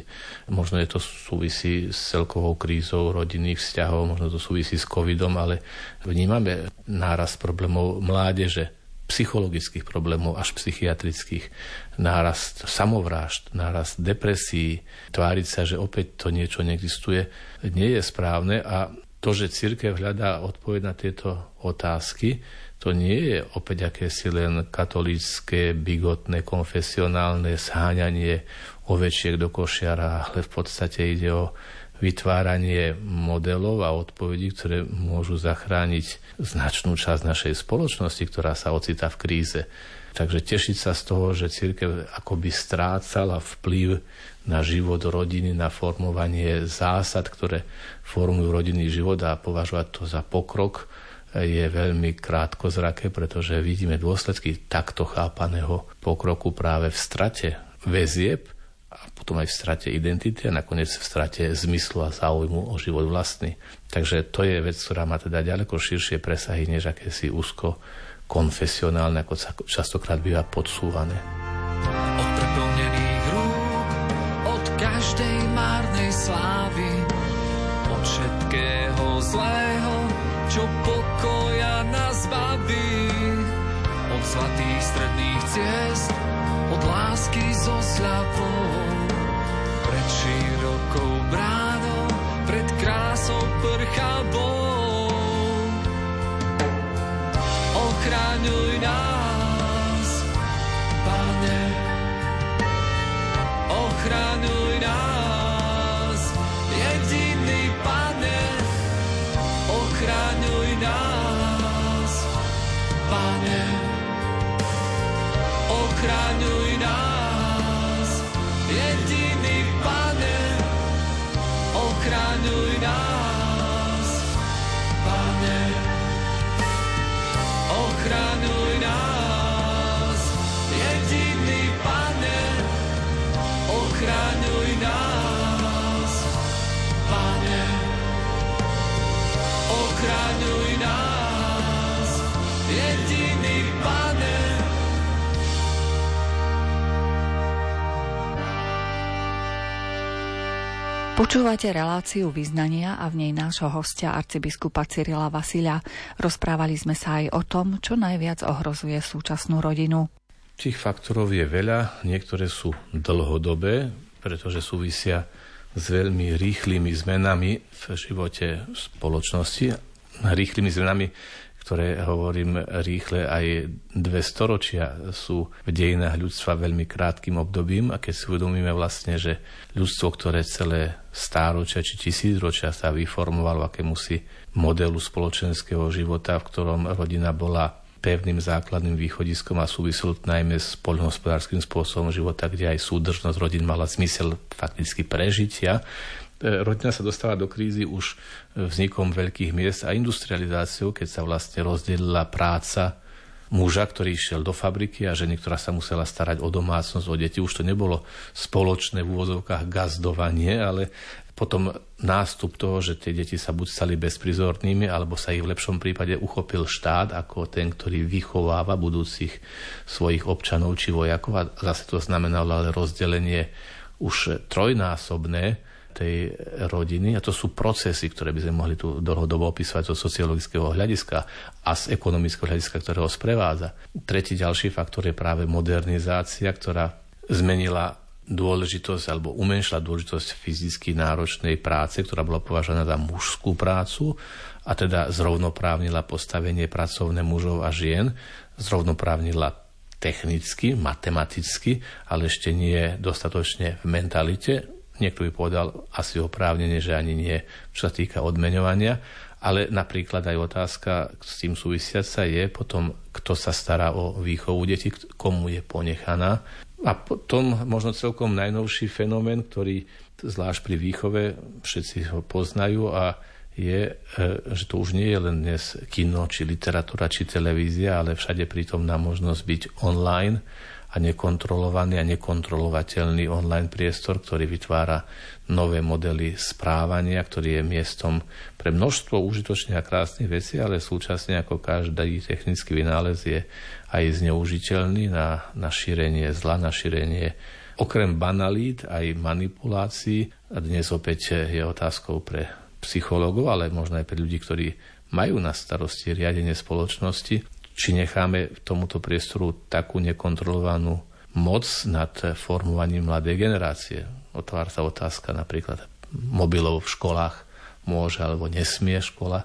možno je to súvisí s celkovou krízou rodinných vzťahov, možno to súvisí s covidom, ale vnímame náraz problémov mládeže, psychologických problémov až psychiatrických, nárast samovrážd, nárast depresí, tváriť sa, že opäť to niečo neexistuje, nie je správne. A to, že církev hľadá odpoveď na tieto otázky, to nie je opäť akési len katolícke, bigotné, konfesionálne sháňanie ovečiek do košiara, ale v podstate ide o vytváranie modelov a odpovedí, ktoré môžu zachrániť značnú časť našej spoločnosti, ktorá sa ocitá v kríze. Takže tešiť sa z toho, že církev akoby strácala vplyv na život rodiny, na formovanie zásad, ktoré formujú rodinný život a považovať to za pokrok, je veľmi krátkozraké, pretože vidíme dôsledky takto chápaného pokroku práve v strate väzieb a potom aj v strate identity a nakoniec v strate zmyslu a záujmu o život vlastný. Takže to je vec, ktorá má teda ďaleko širšie presahy, než akési úzko konfesionálne, ako sa častokrát býva podsúvané. Od preplnených rúk, od každej márnej slávy, od všetkého zlého, čo pokoja nás baví. Od zlatých stredných ciest, od lásky so sľapou, pred širokou bránou, pred krásou prchavou. Ochraňuj nás, Počúvate reláciu vyznania a v nej nášho hostia arcibiskupa Cyrila Vasilia. Rozprávali sme sa aj o tom, čo najviac ohrozuje súčasnú rodinu. Tých faktorov je veľa, niektoré sú dlhodobé, pretože súvisia s veľmi rýchlymi zmenami v živote spoločnosti. Rýchlymi zmenami ktoré, hovorím rýchle, aj dve storočia sú v dejinách ľudstva veľmi krátkým obdobím a keď si uvedomíme vlastne, že ľudstvo, ktoré celé stáročia či tisícročia sa vyformovalo akémusi modelu spoločenského života, v ktorom rodina bola pevným základným východiskom a súviselo najmä s poľnohospodárským spôsobom života, kde aj súdržnosť rodín mala zmysel fakticky prežitia. Rodina sa dostala do krízy už vznikom veľkých miest a industrializáciou, keď sa vlastne rozdelila práca muža, ktorý išiel do fabriky a ženy, ktorá sa musela starať o domácnosť, o deti. Už to nebolo spoločné v úvozovkách gazdovanie, ale potom nástup toho, že tie deti sa buď stali bezprizornými, alebo sa ich v lepšom prípade uchopil štát ako ten, ktorý vychováva budúcich svojich občanov či vojakov. A zase to znamenalo ale rozdelenie už trojnásobné tej rodiny a to sú procesy, ktoré by sme mohli tu dlhodobo opísať zo sociologického hľadiska a z ekonomického hľadiska, ktoré ho sprevádza. Tretí ďalší faktor je práve modernizácia, ktorá zmenila dôležitosť alebo umenšila dôležitosť fyzicky náročnej práce, ktorá bola považovaná za mužskú prácu a teda zrovnoprávnila postavenie pracovné mužov a žien, zrovnoprávnila technicky, matematicky, ale ešte nie dostatočne v mentalite. Niekto by povedal asi oprávnene, že ani nie, čo sa týka odmeňovania, ale napríklad aj otázka s tým súvisiaca je potom, kto sa stará o výchovu detí, komu je ponechaná. A potom možno celkom najnovší fenomén, ktorý zvlášť pri výchove všetci ho poznajú a je, e, že to už nie je len dnes kino, či literatúra, či televízia, ale všade prítomná možnosť byť online a nekontrolovaný a nekontrolovateľný online priestor, ktorý vytvára nové modely správania, ktorý je miestom pre množstvo užitočných a krásnych vecí, ale súčasne ako každý technický vynález je aj zneužiteľný na, na šírenie zla, na šírenie okrem banalít aj manipulácií. A dnes opäť je otázkou pre psychológov, ale možno aj pre ľudí, ktorí majú na starosti riadenie spoločnosti, či necháme tomuto priestoru takú nekontrolovanú moc nad formovaním mladej generácie. Otvára sa otázka napríklad mobilov v školách môže alebo nesmie škola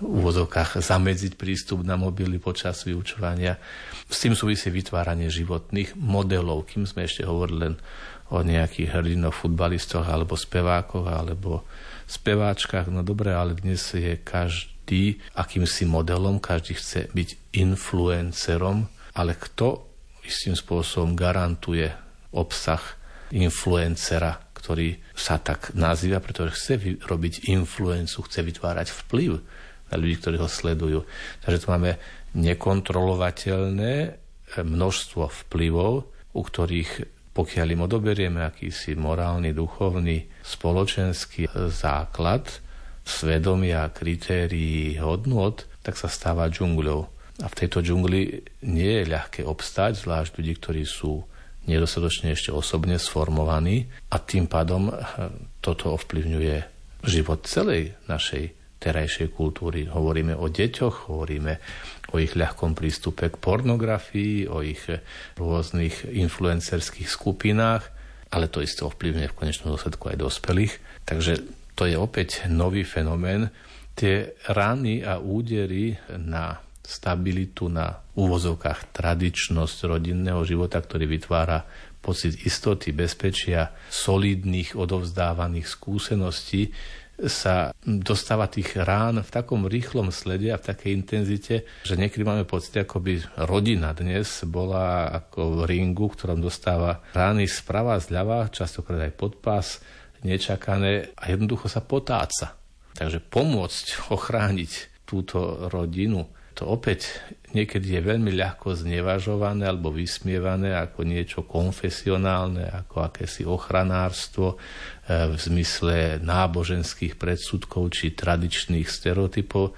v úvozovkách zamedziť prístup na mobily počas vyučovania. S tým súvisí vytváranie životných modelov, kým sme ešte hovorili len o nejakých hrdinoch, futbalistoch alebo spevákoch alebo speváčkach. No dobre, ale dnes je každý každý akýmsi modelom, každý chce byť influencerom, ale kto istým spôsobom garantuje obsah influencera, ktorý sa tak nazýva, pretože chce robiť influencu, chce vytvárať vplyv na ľudí, ktorí ho sledujú. Takže tu máme nekontrolovateľné množstvo vplyvov, u ktorých pokiaľ im odoberieme akýsi morálny, duchovný, spoločenský základ, svedomia, kritérií, hodnot, tak sa stáva džungľou. A v tejto džungli nie je ľahké obstať, zvlášť ľudí, ktorí sú nedostatočne ešte osobne sformovaní a tým pádom eh, toto ovplyvňuje život celej našej terajšej kultúry. Hovoríme o deťoch, hovoríme o ich ľahkom prístupe k pornografii, o ich rôznych influencerských skupinách, ale to isté ovplyvňuje v konečnom dôsledku aj dospelých. Takže to je opäť nový fenomén. Tie rany a údery na stabilitu, na úvozovkách tradičnosť rodinného života, ktorý vytvára pocit istoty, bezpečia, solidných odovzdávaných skúseností, sa dostáva tých rán v takom rýchlom slede a v takej intenzite, že niekedy máme pocit, ako by rodina dnes bola ako v ringu, ktorom dostáva rány sprava, zľava, častokrát aj pod pás, nečakané a jednoducho sa potáca. Takže pomôcť ochrániť túto rodinu, to opäť niekedy je veľmi ľahko znevažované alebo vysmievané ako niečo konfesionálne, ako akési ochranárstvo e, v zmysle náboženských predsudkov či tradičných stereotypov,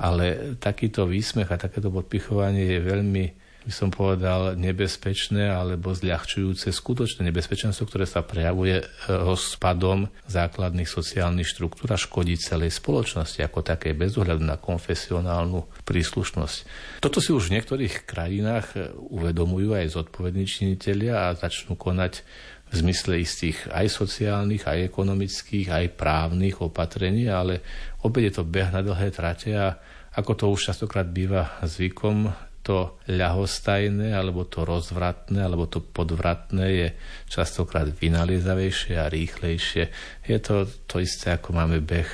ale takýto výsmech a takéto podpichovanie je veľmi by som povedal, nebezpečné alebo zľahčujúce skutočné nebezpečenstvo, ktoré sa prejavuje e, rozpadom základných sociálnych štruktúr a škodí celej spoločnosti ako také bez ohľadu na konfesionálnu príslušnosť. Toto si už v niektorých krajinách e, uvedomujú aj zodpovední činitelia a začnú konať v zmysle istých aj sociálnych, aj ekonomických, aj právnych opatrení, ale opäť je to beh na dlhé trate a ako to už častokrát býva zvykom, to ľahostajné, alebo to rozvratné, alebo to podvratné je častokrát vynaliezavejšie a rýchlejšie. Je to to isté, ako máme beh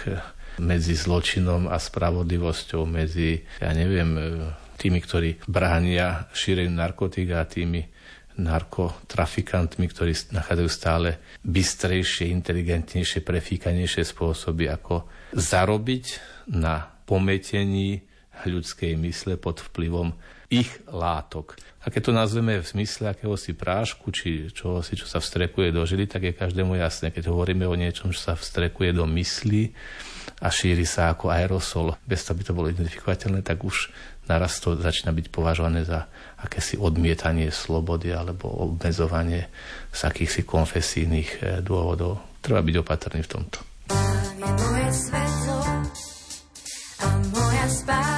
medzi zločinom a spravodlivosťou, medzi, ja neviem, tými, ktorí bránia šíreniu narkotík a tými narkotrafikantmi, ktorí nachádzajú stále bystrejšie, inteligentnejšie, prefíkanejšie spôsoby, ako zarobiť na pometení ľudskej mysle pod vplyvom ich látok. A keď to nazveme v zmysle akéhosi prášku, či čohosi, čo sa vstrekuje do žily, tak je každému jasné. Keď hovoríme o niečom, čo sa vstrekuje do mysli a šíri sa ako aerosol, bez toho by to bolo identifikovateľné, tak už naraz to začína byť považované za akési odmietanie slobody alebo obmedzovanie z akýchsi konfesijných eh, dôvodov. Treba byť opatrný v tomto. Je moje svetlo a moja spása.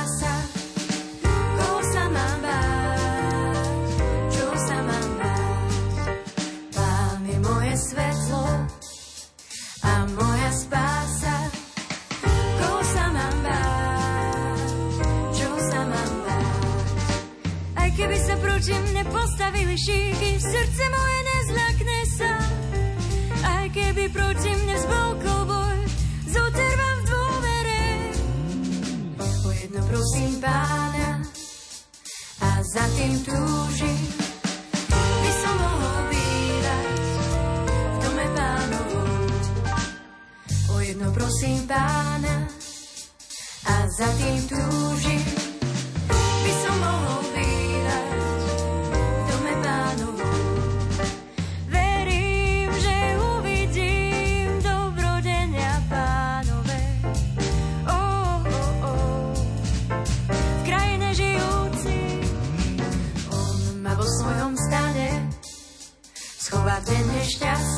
Šíky, srdce moje nezľakne sa. Aj keby proti mne zbolkol boj, zotrvám v dôvere. O jedno prosím pána a za tým túžim. By som v dome pánovom. O jedno prosím pána a za tým túžim.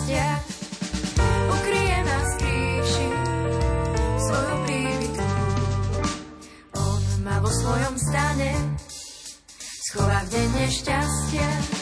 Nešťastia. Ukryje ma z kríši svojou. On ma vo svojom stane schová v.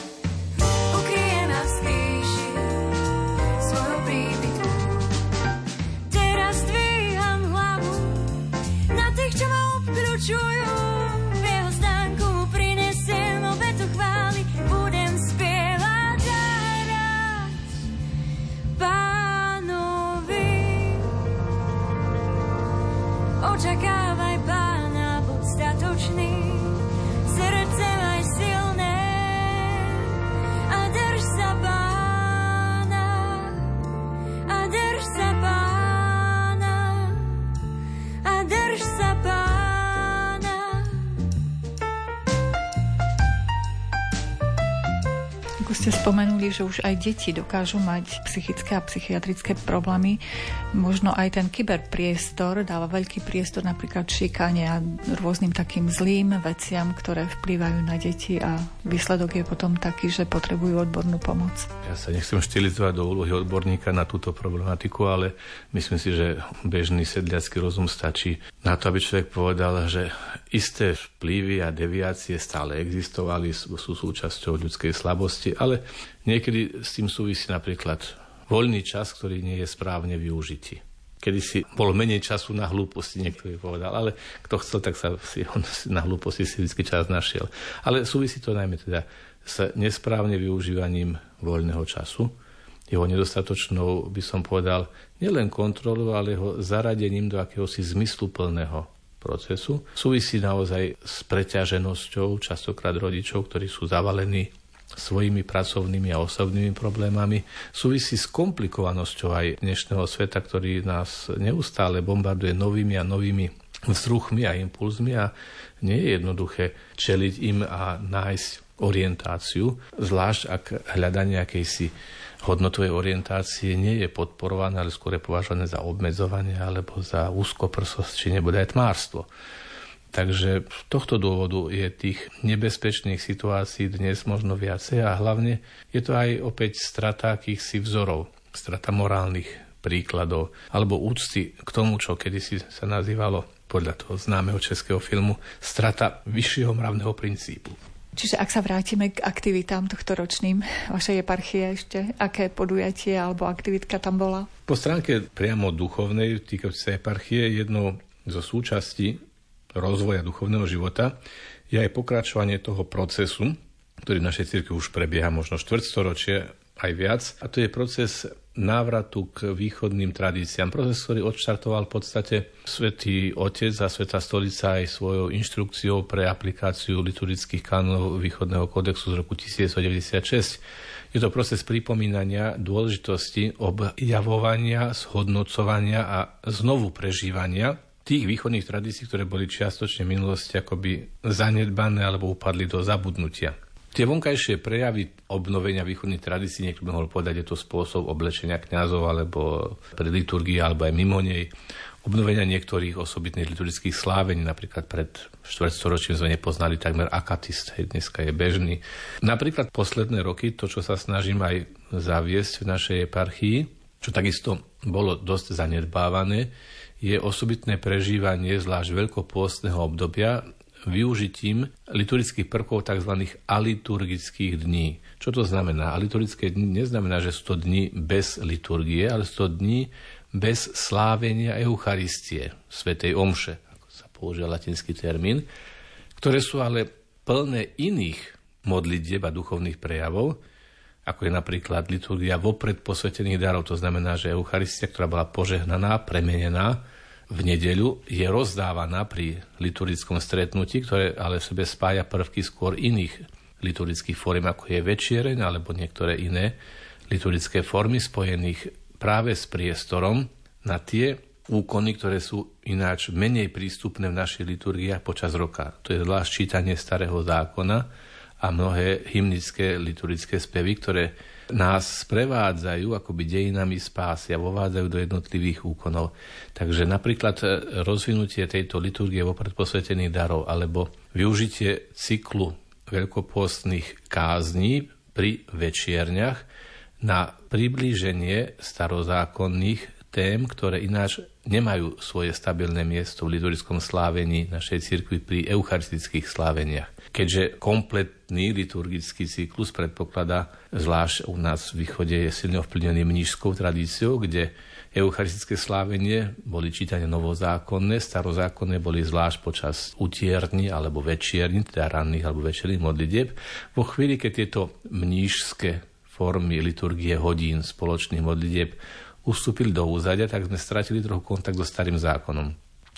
ste spomenuli, že už aj deti dokážu mať psychické a psychiatrické problémy, možno aj ten kyberpriestor dáva veľký priestor napríklad šikane a rôznym takým zlým veciam, ktoré vplývajú na deti a výsledok je potom taký, že potrebujú odbornú pomoc. Ja sa nechcem štilizovať do úlohy odborníka na túto problematiku, ale myslím si, že bežný sedliacký rozum stačí na to, aby človek povedal, že isté vplyvy a deviácie stále existovali, sú, sú súčasťou ľudskej slabosti, ale niekedy s tým súvisí napríklad voľný čas, ktorý nie je správne využitý. Kedy si bolo menej času na hlúposti, niekto by povedal, ale kto chcel, tak sa si, (laughs) on na hlúposti si vždy čas našiel. Ale súvisí to najmä teda s nesprávne využívaním voľného času, jeho nedostatočnou, by som povedal, nielen kontrolou, ale jeho zaradením do akéhosi zmysluplného procesu. Súvisí naozaj s preťaženosťou častokrát rodičov, ktorí sú zavalení svojimi pracovnými a osobnými problémami. Súvisí s komplikovanosťou aj dnešného sveta, ktorý nás neustále bombarduje novými a novými vzruchmi a impulzmi a nie je jednoduché čeliť im a nájsť orientáciu, zvlášť ak hľadanie akejsi hodnotovej orientácie nie je podporované, ale skôr je považované za obmedzovanie alebo za úzkoprsosť či nebude aj tmárstvo. Takže z tohto dôvodu je tých nebezpečných situácií dnes možno viacej a hlavne je to aj opäť strata akýchsi vzorov, strata morálnych príkladov alebo úcty k tomu, čo kedysi sa nazývalo podľa toho známeho českého filmu strata vyššieho mravného princípu. Čiže ak sa vrátime k aktivitám tohto ročným vašej eparchie ešte, aké podujatie alebo aktivitka tam bola? Po stránke priamo duchovnej týkajúcej eparchie jednou zo súčastí rozvoja duchovného života je aj pokračovanie toho procesu, ktorý v našej cirkvi už prebieha možno štvrtstoročie aj viac. A to je proces návratu k východným tradíciám. Proces, ktorý odštartoval v podstate svätý Otec a Sveta Stolica aj svojou inštrukciou pre aplikáciu liturgických kanonov východného kódexu z roku 1996. Je to proces pripomínania dôležitosti objavovania, zhodnocovania a znovu prežívania tých východných tradícií, ktoré boli čiastočne v minulosti akoby zanedbané alebo upadli do zabudnutia. Tie vonkajšie prejavy obnovenia východných tradícií, niekto by mohol povedať, je to spôsob oblečenia kňazov alebo pre liturgii, alebo aj mimo nej, obnovenia niektorých osobitných liturgických slávení, napríklad pred štvrtstoročím sme nepoznali takmer akatist, hej, dneska je bežný. Napríklad posledné roky, to, čo sa snažím aj zaviesť v našej eparchii, čo takisto bolo dosť zanedbávané, je osobitné prežívanie zvlášť veľkopôstneho obdobia využitím liturgických prvkov tzv. aliturgických dní. Čo to znamená? Aliturgické dni neznamená, že sú to dni bez liturgie, ale sú to dni bez slávenia Eucharistie, Svetej Omše, ako sa používa latinský termín, ktoré sú ale plné iných modlitieb a duchovných prejavov, ako je napríklad liturgia vopred posvetených darov. To znamená, že Eucharistia, ktorá bola požehnaná, premenená, v nedeľu je rozdávaná pri liturgickom stretnutí, ktoré ale v sebe spája prvky skôr iných liturgických fóriem, ako je večiereň alebo niektoré iné liturgické formy spojených práve s priestorom na tie úkony, ktoré sú ináč menej prístupné v našich liturgiách počas roka. To je zvlášť čítanie starého zákona a mnohé hymnické liturgické spevy, ktoré nás sprevádzajú akoby dejinami spásy a vovádzajú do jednotlivých úkonov. Takže napríklad e, rozvinutie tejto liturgie vopred posvetených darov alebo využitie cyklu veľkopostných kázní pri večierniach na priblíženie starozákonných tém, ktoré ináč nemajú svoje stabilné miesto v liturgickom slávení našej cirkvi pri eucharistických sláveniach keďže kompletný liturgický cyklus predpokladá, zvlášť u nás v východe je silne ovplyvnený mnížskou tradíciou, kde eucharistické slávenie boli čítania novozákonné, starozákonné boli zvlášť počas utierní alebo večierní, teda ranných alebo večerných modlitieb. Vo chvíli, keď tieto mnížské formy liturgie hodín spoločných modlitieb ustúpili do úzadia, tak sme stratili trochu kontakt so starým zákonom.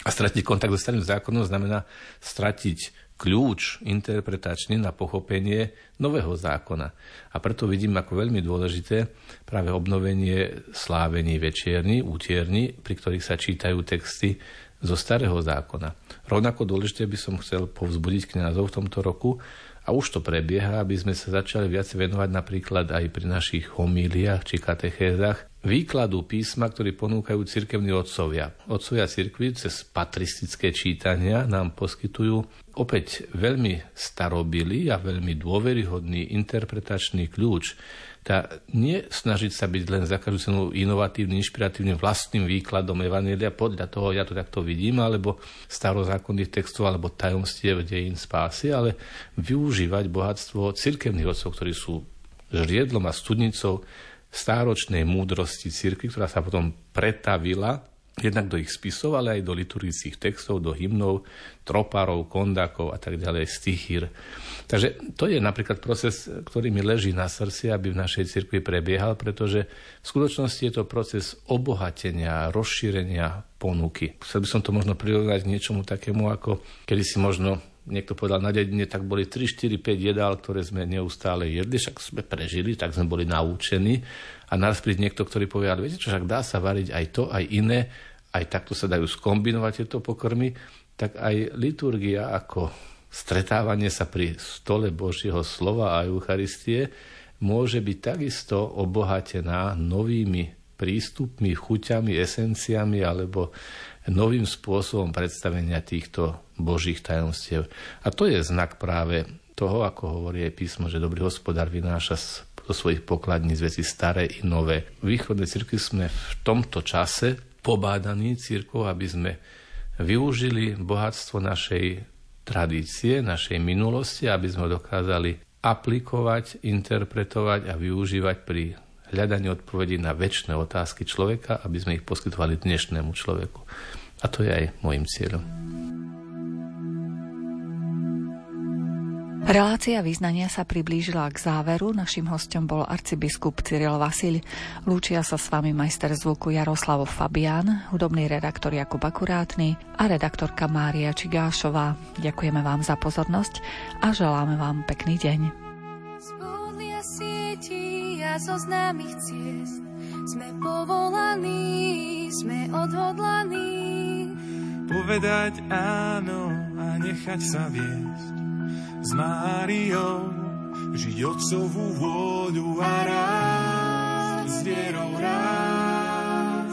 A stratiť kontakt so starým zákonom znamená stratiť kľúč interpretačný na pochopenie nového zákona. A preto vidím ako veľmi dôležité práve obnovenie slávení večierny, útierny, pri ktorých sa čítajú texty zo starého zákona. Rovnako dôležité by som chcel povzbudiť kňazov v tomto roku, a už to prebieha, aby sme sa začali viac venovať napríklad aj pri našich homíliách či katechézach výkladu písma, ktorý ponúkajú cirkevní otcovia. Otcovia cirkvi cez patristické čítania nám poskytujú opäť veľmi starobilý a veľmi dôveryhodný interpretačný kľúč tá nie snažiť sa byť len za každú cenu inovatívnym, inšpiratívnym vlastným výkladom Evanelia podľa toho, ja to takto vidím, alebo starozákonných textov, alebo tajomstiev dejín spásy, ale využívať bohatstvo cirkevných otcov, ktorí sú žriedlom a studnicou stáročnej múdrosti cirkvi, ktorá sa potom pretavila jednak do ich spisov, ale aj do liturgických textov, do hymnov, tropárov, kondákov a tak ďalej, stichír. Takže to je napríklad proces, ktorý mi leží na srdci, aby v našej cirkvi prebiehal, pretože v skutočnosti je to proces obohatenia, rozšírenia ponuky. Chcel by som to možno prirovnať k niečomu takému, ako kedy si možno niekto povedal na dedine, tak boli 3, 4, 5 jedál, ktoré sme neustále jedli, však sme prežili, tak sme boli naučení a naraz príde niekto, ktorý povie, ale viete čo, však dá sa variť aj to, aj iné, aj takto sa dajú skombinovať tieto pokrmy, tak aj liturgia ako stretávanie sa pri stole Božieho slova a Eucharistie môže byť takisto obohatená novými prístupmi, chuťami, esenciami alebo novým spôsobom predstavenia týchto Božích tajomstiev. A to je znak práve toho, ako hovorí aj písmo, že dobrý hospodár vynáša zo svojich pokladní z veci staré i nové. V východnej cirkvi sme v tomto čase pobádaní církvou, aby sme využili bohatstvo našej tradície, našej minulosti, aby sme dokázali aplikovať, interpretovať a využívať pri hľadaní odpovedí na väčšie otázky človeka, aby sme ich poskytovali dnešnému človeku. A to je aj môjim cieľom. Relácia význania sa priblížila k záveru. Našim hostom bol arcibiskup Cyril Vasil. Lúčia sa s vami majster zvuku Jaroslav Fabián, hudobný redaktor Jakub Akurátny a redaktorka Mária Čigášová. Ďakujeme vám za pozornosť a želáme vám pekný deň. sieti a zo známych ciest sme povolaní, sme odhodlaní povedať áno a nechať sa viesť s Máriou, žiť otcovú vôľu a rád s vierou rád.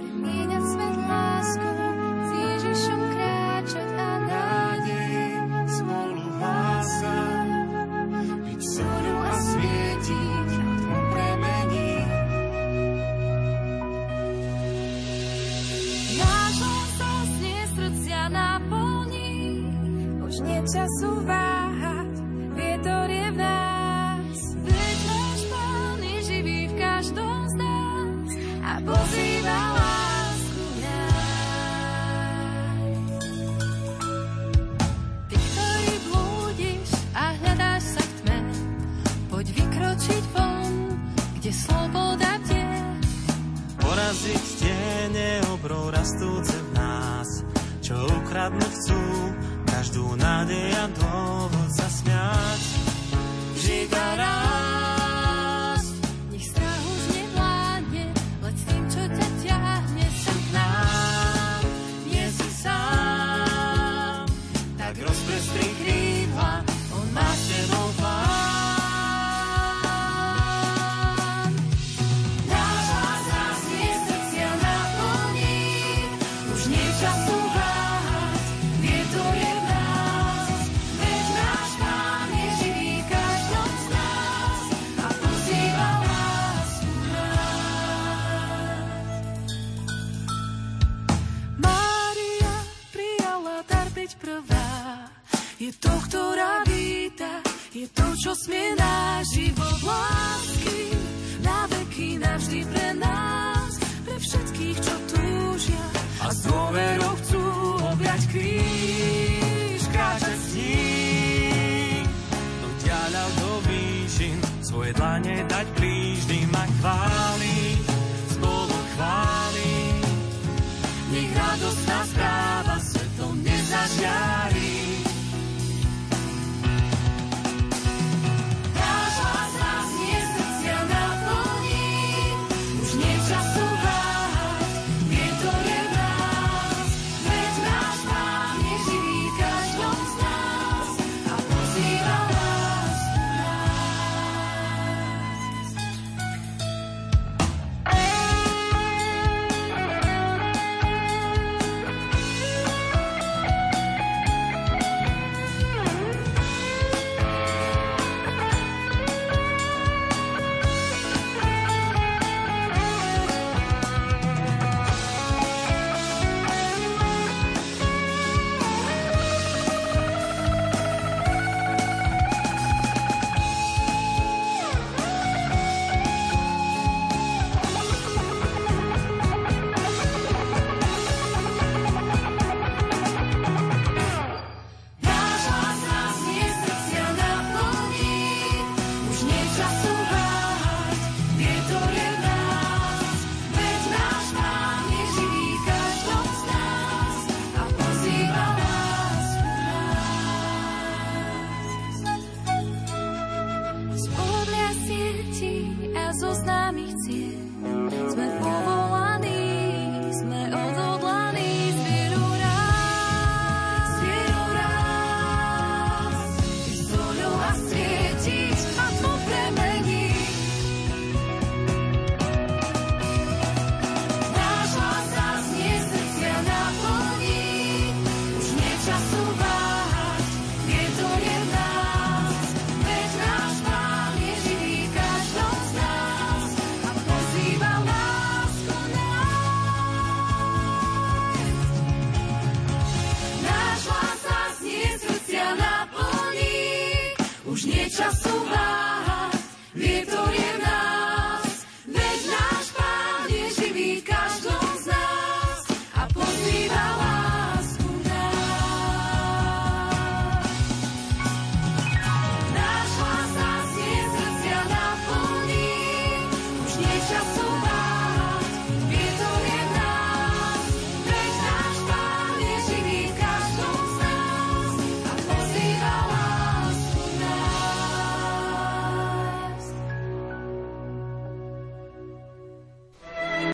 Premieňať svet láskou, s Ježišom kráčať a nádej spolu hlásať. Byť soľu a svietiť, tmu premení. Náš hlas znie srdcia naplní, už nie času váš. Rastúce v nás, čo ukradnúť chcú každú nádej a dôvod sa smiať. Žiť